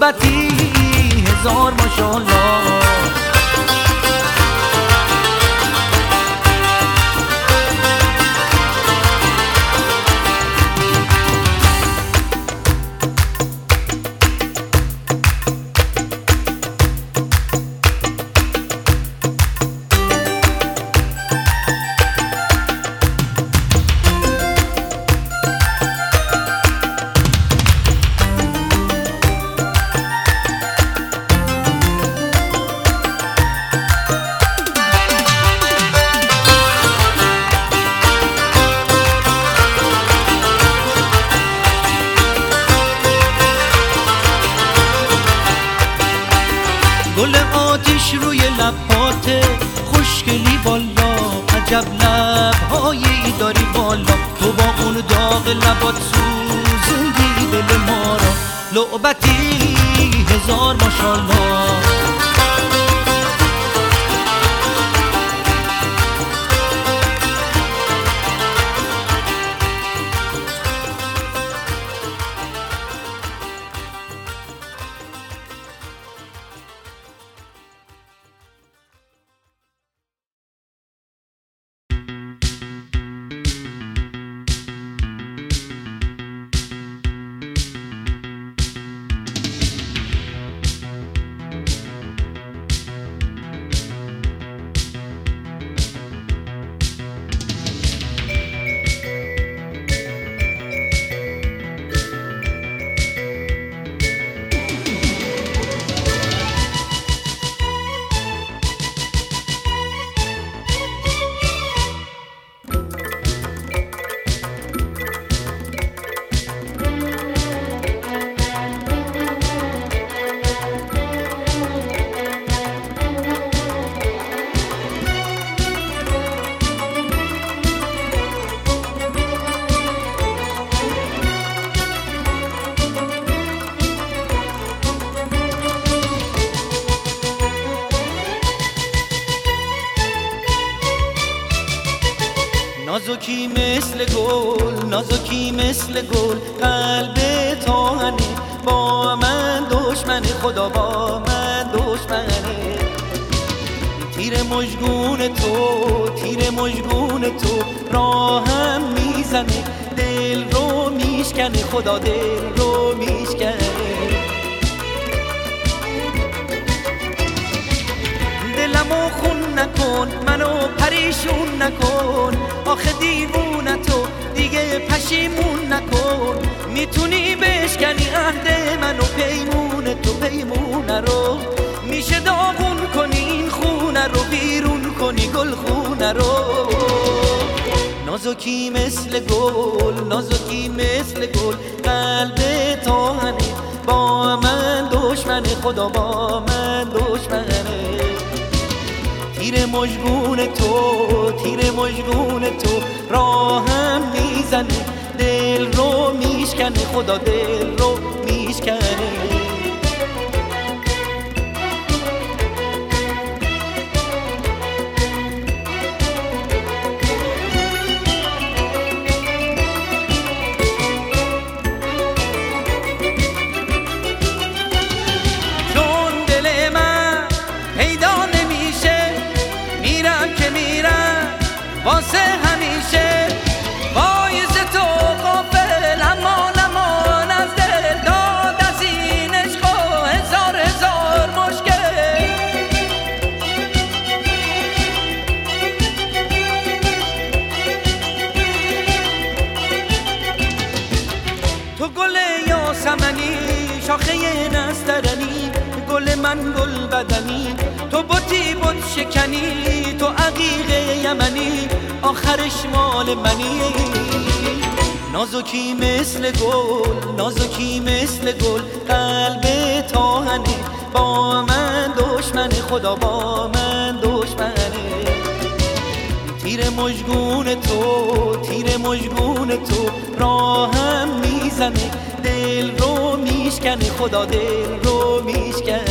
لعبتی هزار ماشالله مثل گل قلب تاهنه با من دشمن خدا با من دشمنه. تیر مجگون تو تیر مجگون تو راهم می‌زنه. دل رو میشکنه خدا دل رو میشکنه. دلمو خون نکن منو پریشون نکن. آخه دیوونه تو پشیمون نکن می‌تونی بشکنی عهد منو پیمون تو پیمونه رو. میشه داغون کنی این خونه رو بیرون کنی گل خونه رو. نازکی مثل گل نازکی مثل گل. قلب تاهنه با من دشمن خدا با من. تیر مجگون تو تیر مجگون تو راهم می‌زنه دل رو میشکنه خدا دل رو شکنی تو عقیق یمنی آخرش مال منی. نازکی مثل گل نازکی مثل گل قلب تاهنه با من دشمن خدا با من دشمنه. تیر مجگون تو تیر مجگون تو راهم می‌زنه. دل رو میشکنه خدا دل رو میشکنه.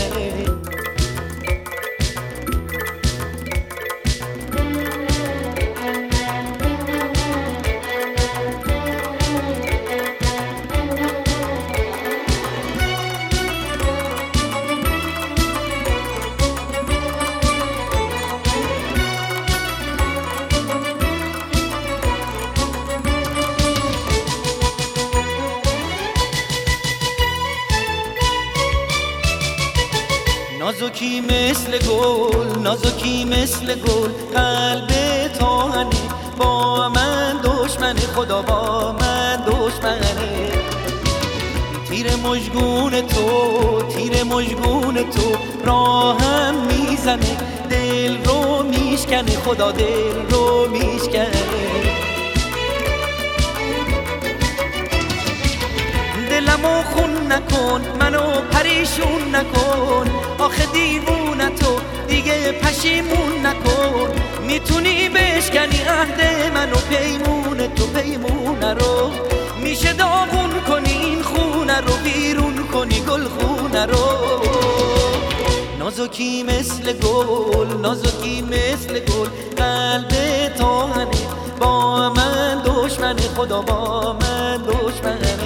گل نازکی مثل گل قلب تاهنه با من دشمن خدا با من دشمنه. تیر مجگون تو تیر مجگون تو راهم می‌زنه. دل رو میشکنه خدا دل رو میشکنه. دلمو خون نکن منو پریشون نکن. آخه دیوونه تو پشیمون نکن. می‌تونی بشکنی عهد منو پیمون تو پیمونه رو. میشه داغون کنی این خونه رو بیرون کنی گل خونه رو. نازکی مثل گل نازکی مثل گل. قلب تاهنه با من دشمن خدا با من دشمنه.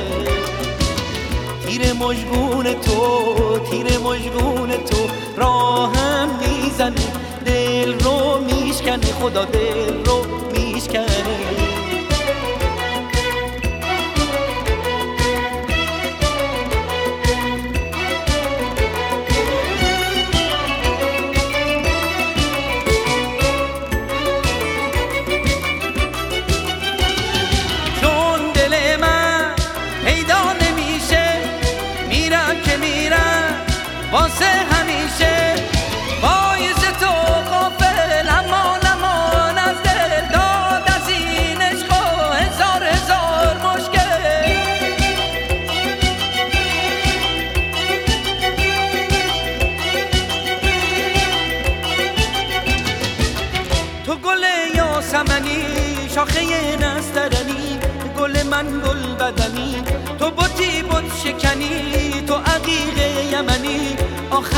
تیر مجگون تو تیر مجگون تو. راهم می‌زنه دل رو میشکنه خدا دل رو میشکنه.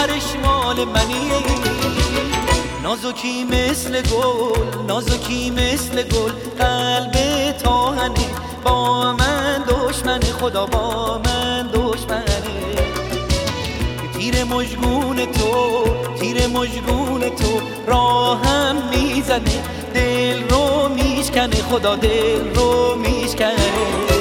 آخرش مال منی. نازکی مثل گل نازکی مثل گل. قلب تاهنه با من دشمن خدا با من دشمنه. تیر مجگون تو تیر مجگون تو راهم می‌زنه. دل رو میشکنه خدا دل رو میشکنه.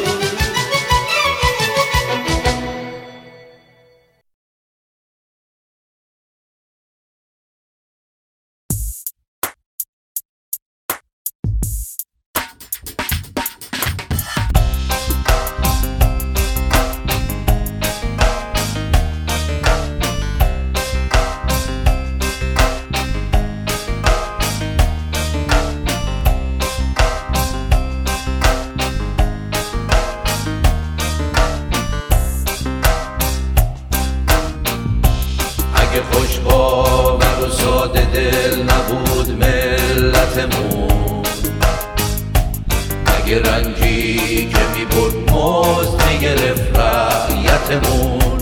آسمون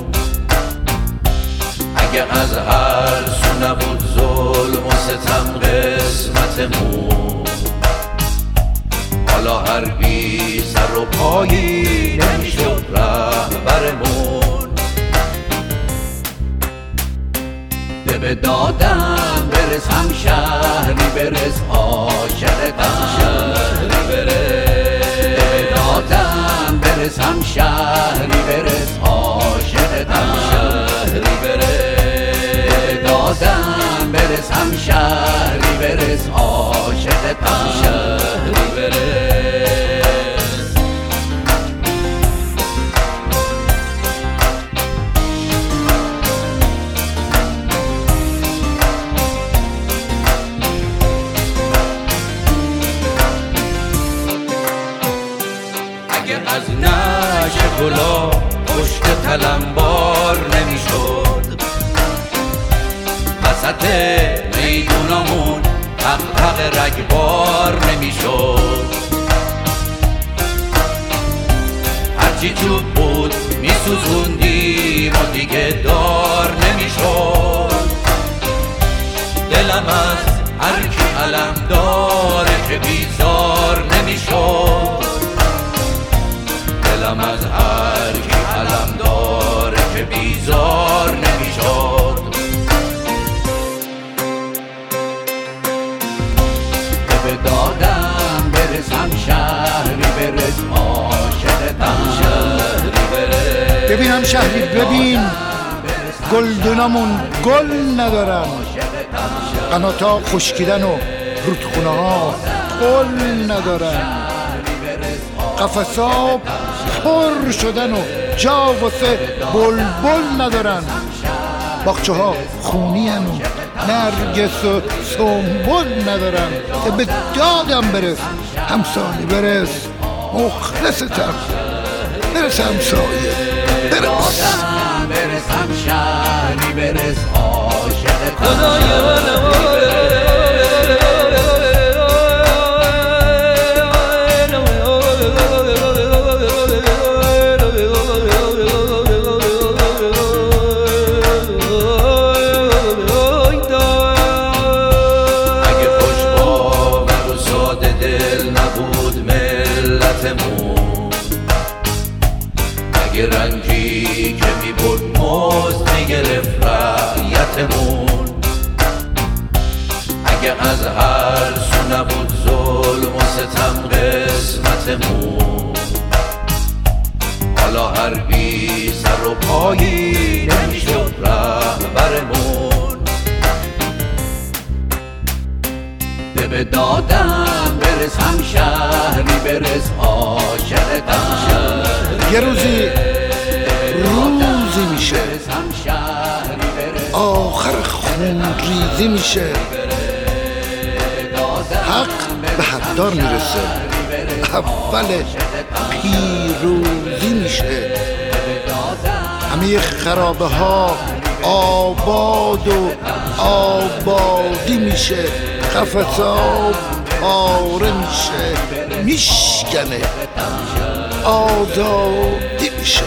اگه از هر سو نبود ظلم و ستم قسمتمون. حالا هر بی سر و پایی نمی‌شد رهبرمون. ده به دادم برس هم شهری برس عاشقتم شهری برس دادم برس هم شهری برس برسم شهری برس. دادم برسم شهری برس. عاشقتم شهری برس. اگه از نش گلا پشت تلم میدونامون حق رگبار نمی‌شد. هرچی تو بود میسوزوندیم و دیگه دار نمی‌شد. دلم از هر کی علم داره که بیزار نمی‌شد. دلم از هر کی علم داره که بیزار نمی‌شد. قناتا خشکیدن و رودخونه ها قل ندارن. قفصا پر شدن و جا واسه بلبل ندارن. باخچه ها خونی و نرگس و سنبل ندارن. که به دادم برس همسایه برس. مخلصتم. برس همسایه. برس برس همشهری برس پایی نمی‌شد رهبرمون ده به دادم برس هم شهری برس عاشقتم یه روزی روزی میشه. آخر خون ریزی میشه. به حقدار می‌رسه. اول پیروزی میشه. همه خرابه ها آباد و آبادی میشه. قفصا پاره میشه. میشکنه. آزادی میشه.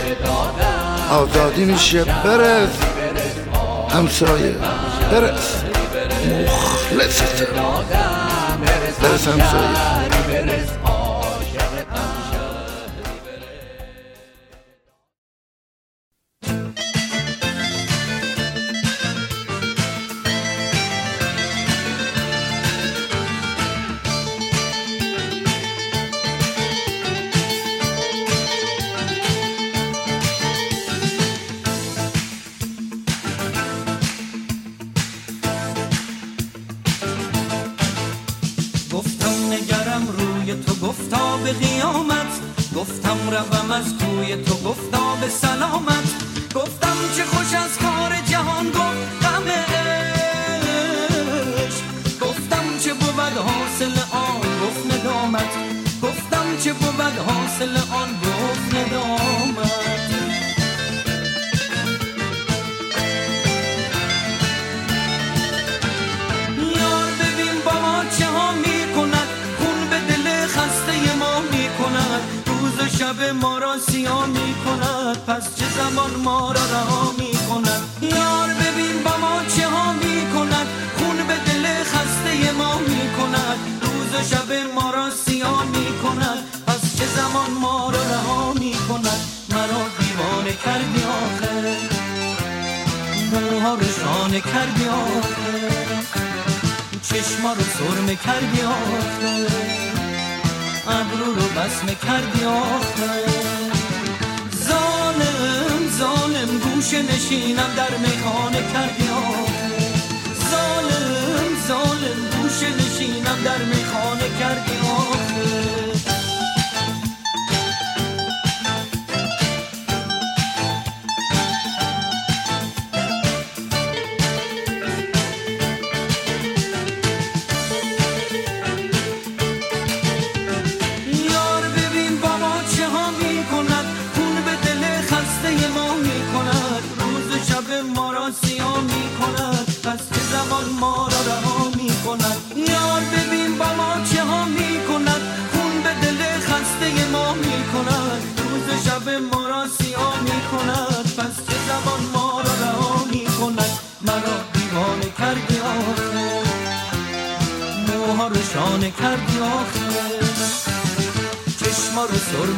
آزادی میشه. برس. همسایه برس. مخلصتم برسم سایه کردی آخه؟ موها رو رسانه کردی آخه؟ چشما رو سرمه کردی آخه؟ ابرو رو بسمه کردی آخه؟ ظالم ظالم گوشه نشینم در میخانه کردی آخه؟ ظالم ظالم گوشه نشینم در میخانه کردی آخه؟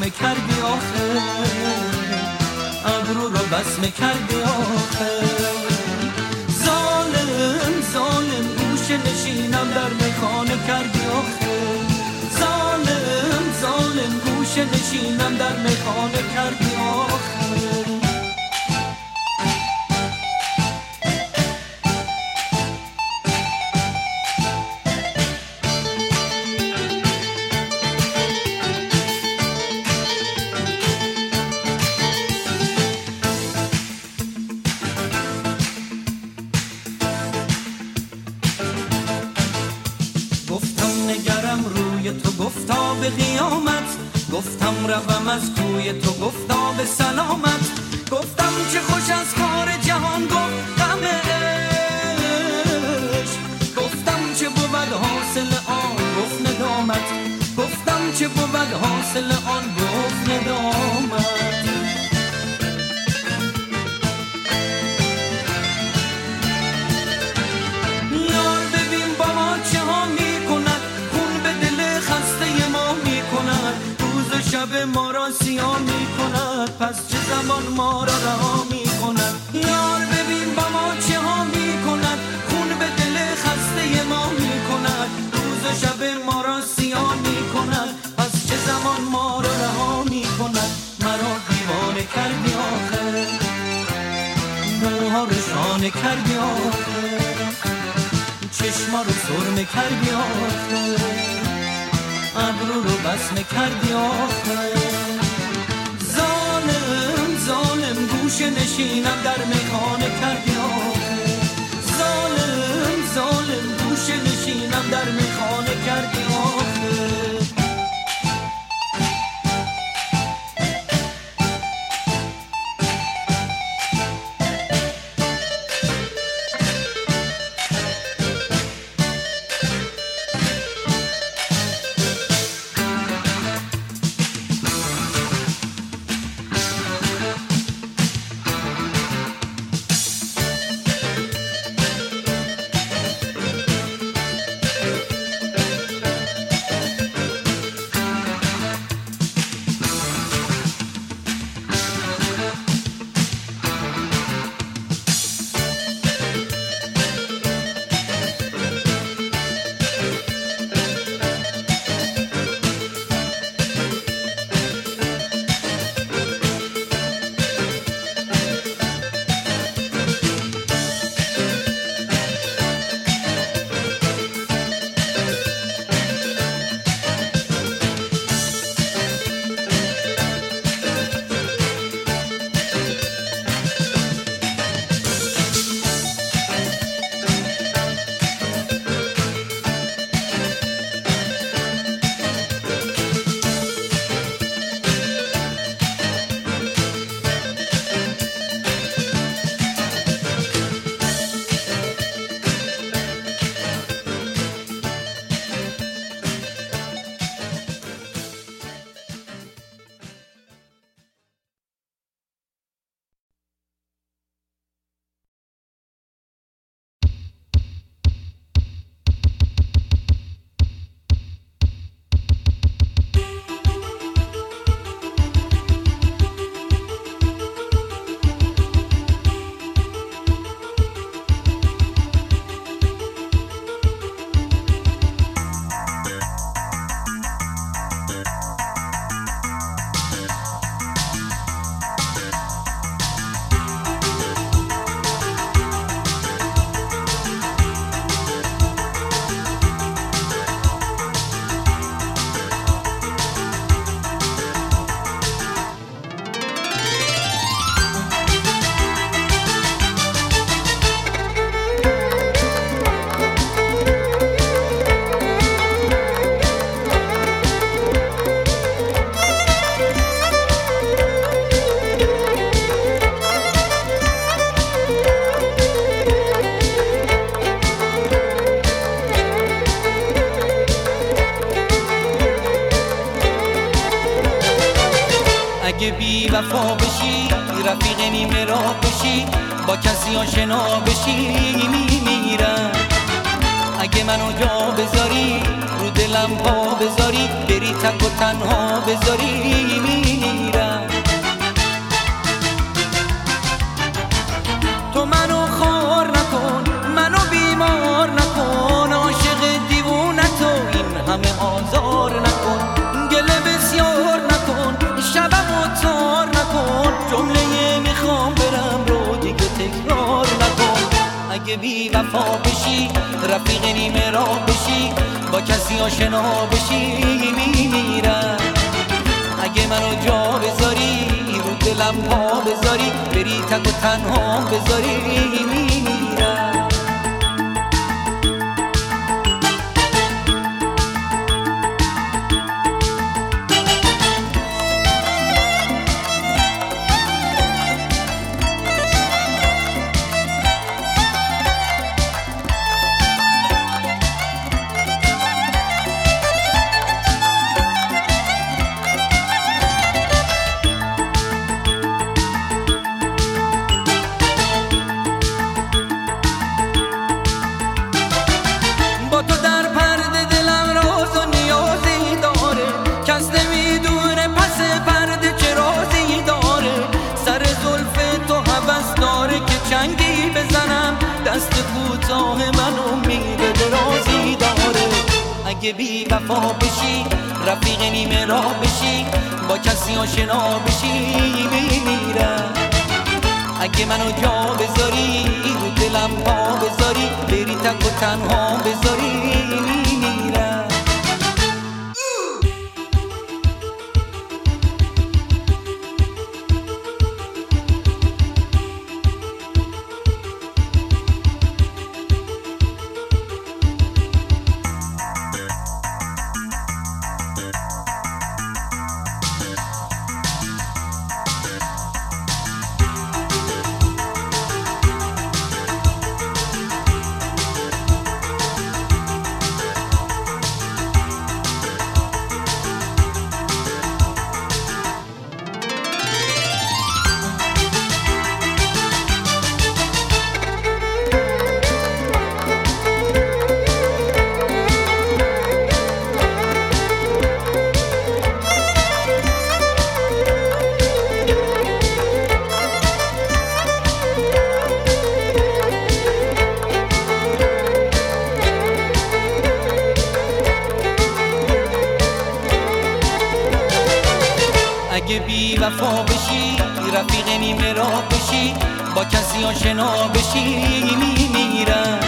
بسمه کردی آخه؟ ابرو رو بسمه کردی آخه؟ ظالم ظالم گوش نشینم در مخانه کردی آخه؟ ظالم ظالم گوش نشینم در مخانه کردی آخه؟ به قیامت. گفتم روم از کوی تو گفتا به سلامت. گفتم چه خوش از کار جهان گفت بیان می کند پس چه زمان ما را رها می کند یار ببین با ما چه ها می کند خون به دل خسته ما می کند روز و شب ما را سیاه می کند پس چه زمان ما را رها می کند مرا دیوانه کردی آخر مرا رو کردی آخر چشما رو سرمه کردی آخر ابرو رو بسمه کردی آخر گوشه نشینم در میخانه کردی آخه ظالم ظالم گوشه نشینم در میخانه کردی رفیق نیمه را بشی با کسی آشنا بشی میمیرم.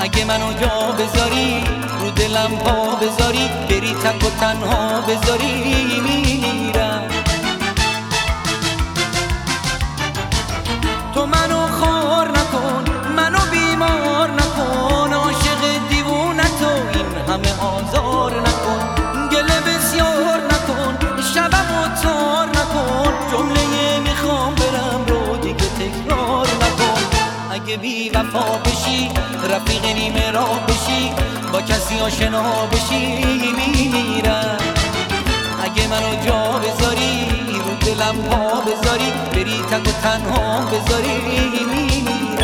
اگه منو جا بذاری رو دلم پا بذاری بری تک و تنها بذاری میمیرم. تو منو خور بی وفا بشی رفیق نیمه را بشی با کسی آشنا بشی میرم اگه منو جا بذاری رو دلم ها بذاری بری تک و تنها بذاری میرم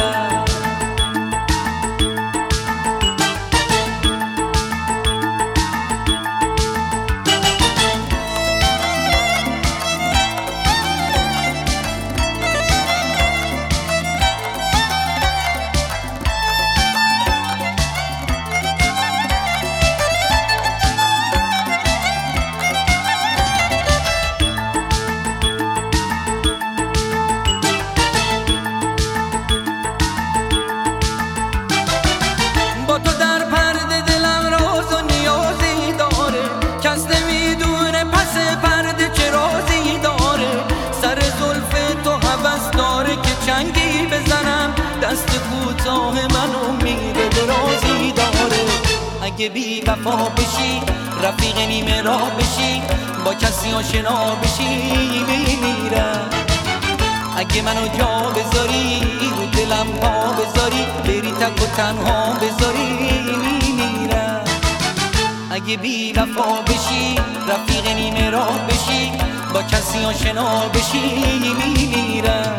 دیگه بی وفا بشی رفیق نیمه را بشی با کسی آشنا بشی میمیرم. اگه منو جا بذاری رو دلم ها بذاری بری تک و تنها بذاری میمیرم. اگه بی وفا بشی رفیق نیمه را بشی با کسی آشنا بشی میمیرم.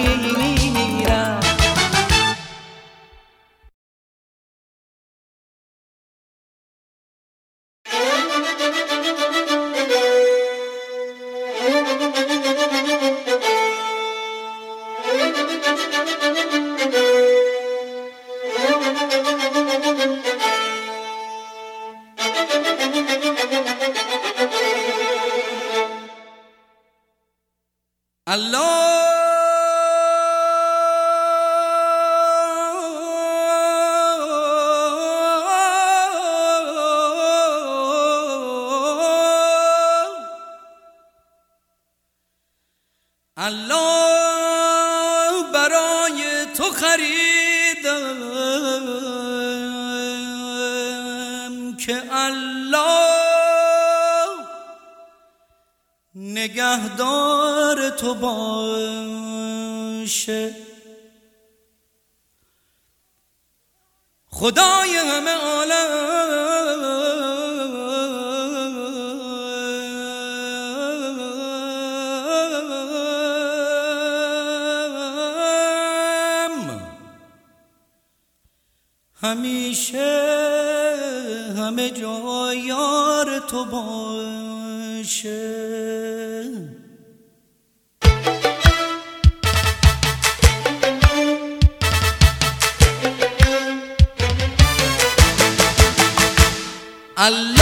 که الله نگهدار تو باشه. خدای همه عالم. همیشه تو باشه الله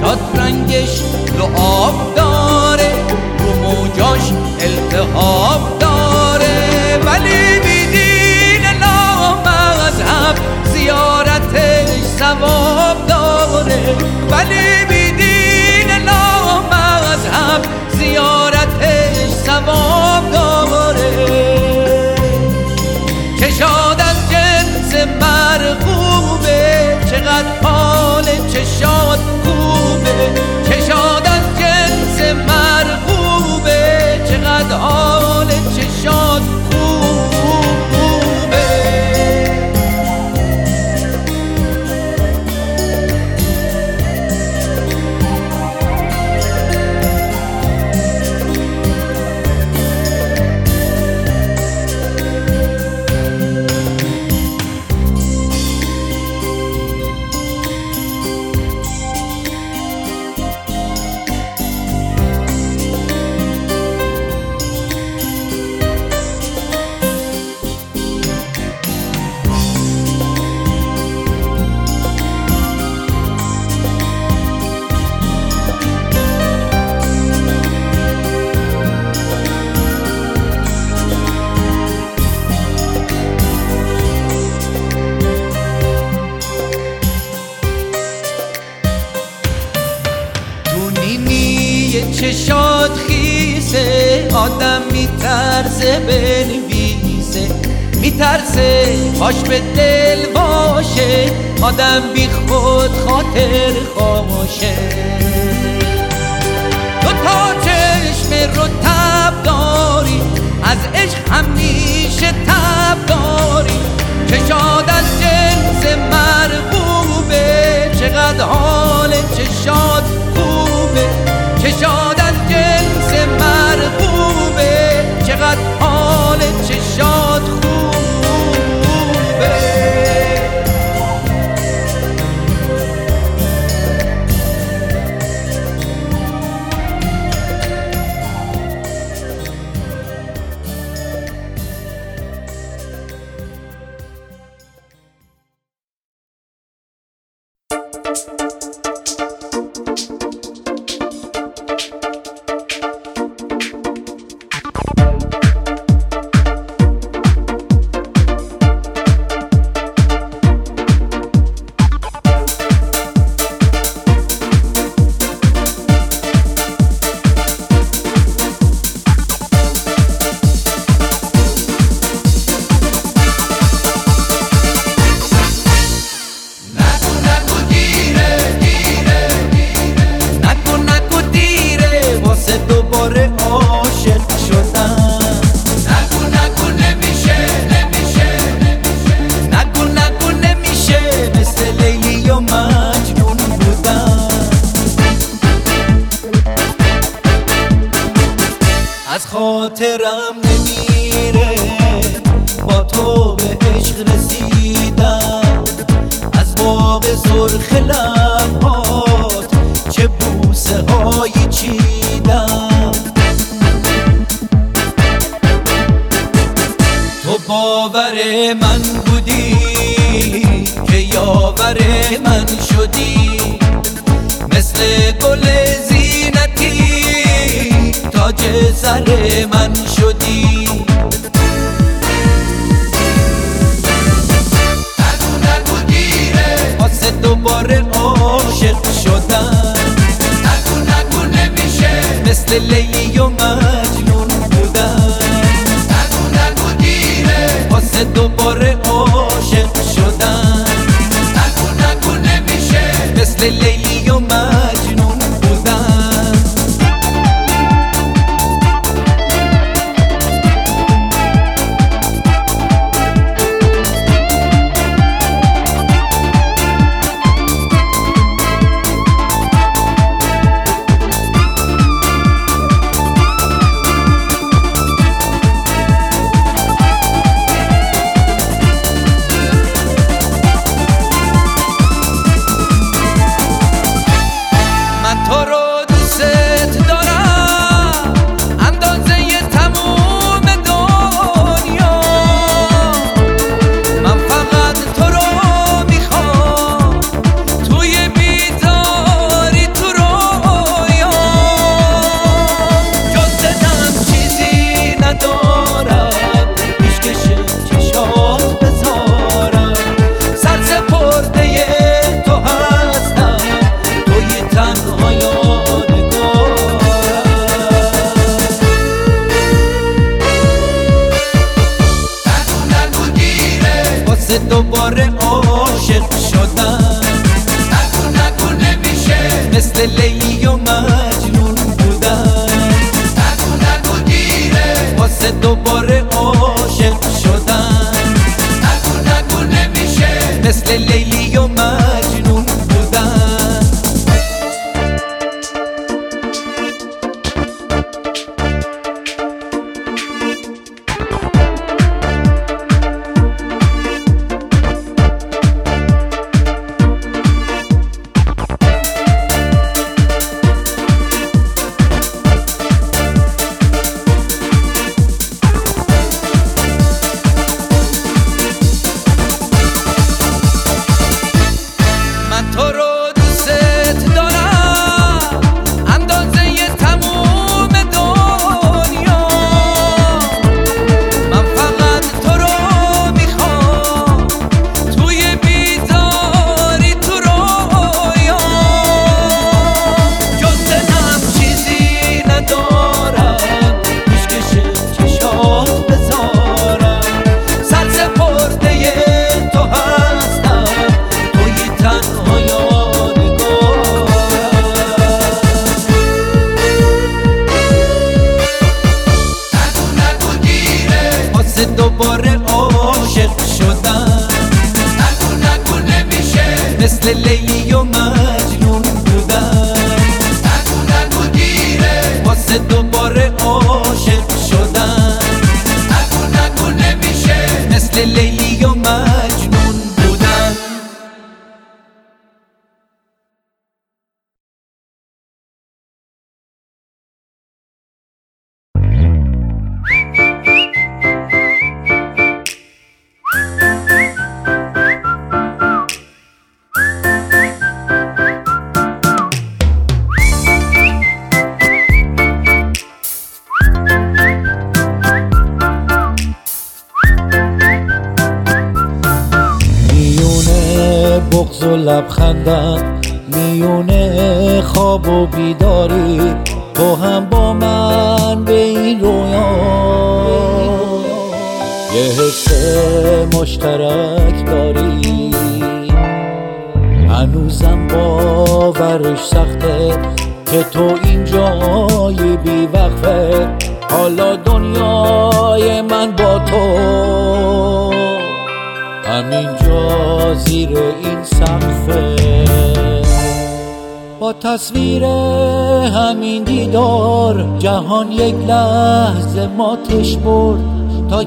شاد رنگش لعاب داره رو موجاش التحاب داره. ولی بیدین لامذهب زیارتش ثواب داره. ولی بیدین لامذهب زیارتش ثواب داره. چه شاد از جنس مرغوبه چقدر حال چه شاد living آدم میترسه بنویسه میترسه هاش به دل باشه آدم بی خود خاطر خاموشه. دو تا چشم رو تب داری از عشق همیشه تب داری. چشاد از جنس مرغوبه چقدر حال بوسه هایی چیدم. تو باور من بودی که یاور من شدی. مثل گل زینتی تاج سر من شدی. دوباره مثل لیلی و مجنون بودم نگو نگو دیره واسه دوباره My.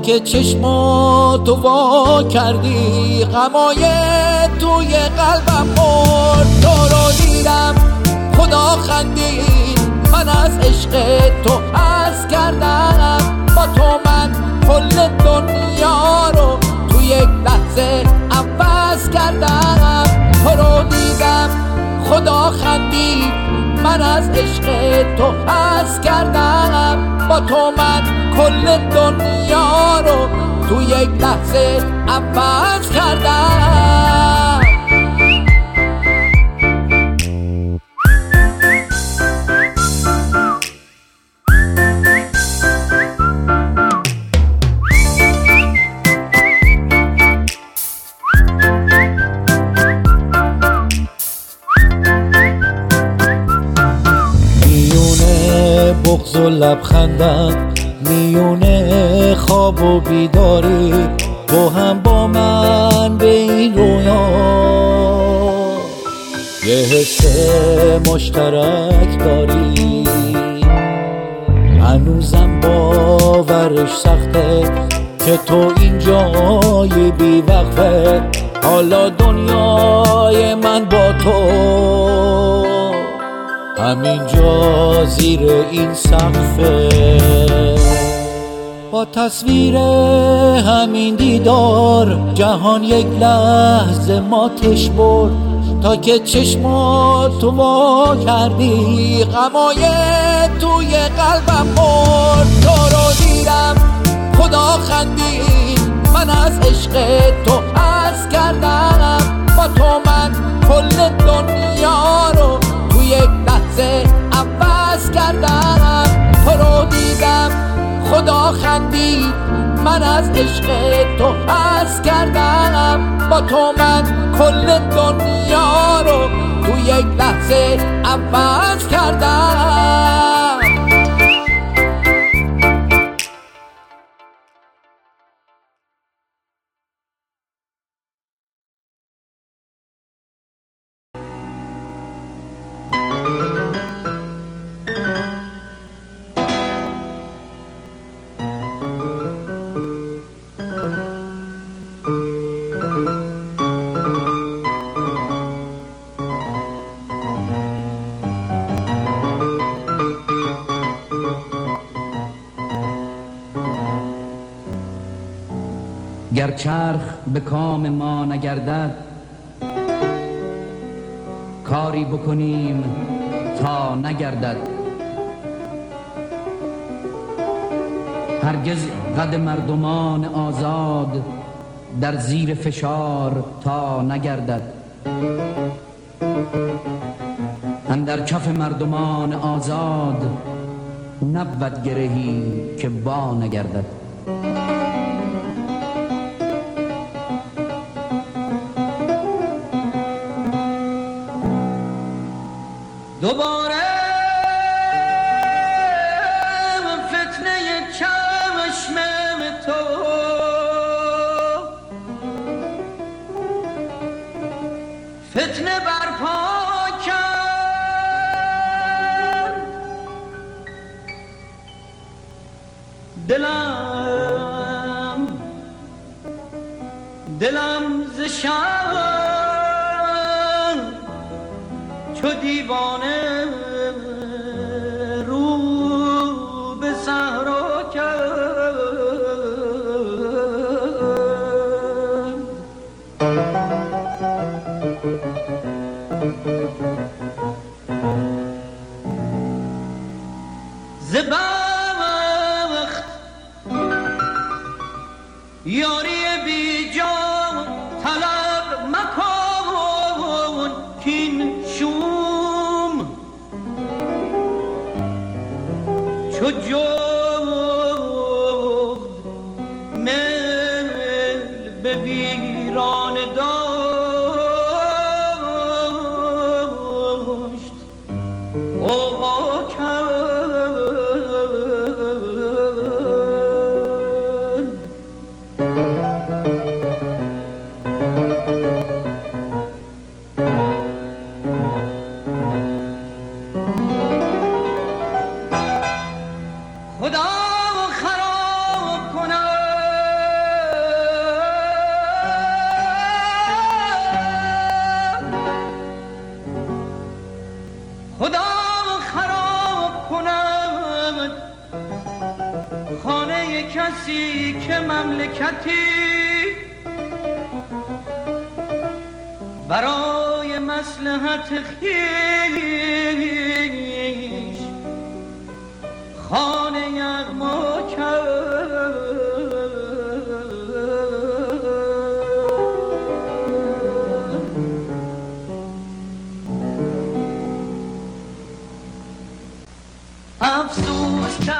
که چشماتو وا کردی غمای توی قلبم مرد تو رو دیدم خدا خندید من از عشق تو از کردم. با تو من کل دنیا رو تو یک لحظه عوض کردم. تو رو دیدم خدا خندید من از عشق تو از کردم. با تو من کل دنیا رو تو یک لحظه عوض کردم. لبخندم. میونه خواب و بیداری تو هم با من به این رویا. یه حس مشترک داری. هنوزم باورش سخته که تو اینجای بی وقفه حالا دنیای من با تو. همینجا زیر این سقفه. با تصویر همین دیدار جهان یک لحظه ماتش برد. تا که چشماتو وا کردی غمای توی قلبم مرد تو رو دیدم خدا خندید من از عشق تو از کردم با تو من کل دنیا رو تو یک لحظه عوض کردم. تو رو دیدم خدا خندید. من از عشق تو از کردم. با تو من کل دنیا رو تو یک لحظه عوض کردم. چرخ به کام ما نگردد. کاری بکنیم تا نگردد. هرگز قد مردمان آزاد در زیر فشار تا نگردد. اندر کف مردمان آزاد نبود گرهی که با نگردد. چو دیوانه مسلحت خیش. خانه یغما کرد افسوس که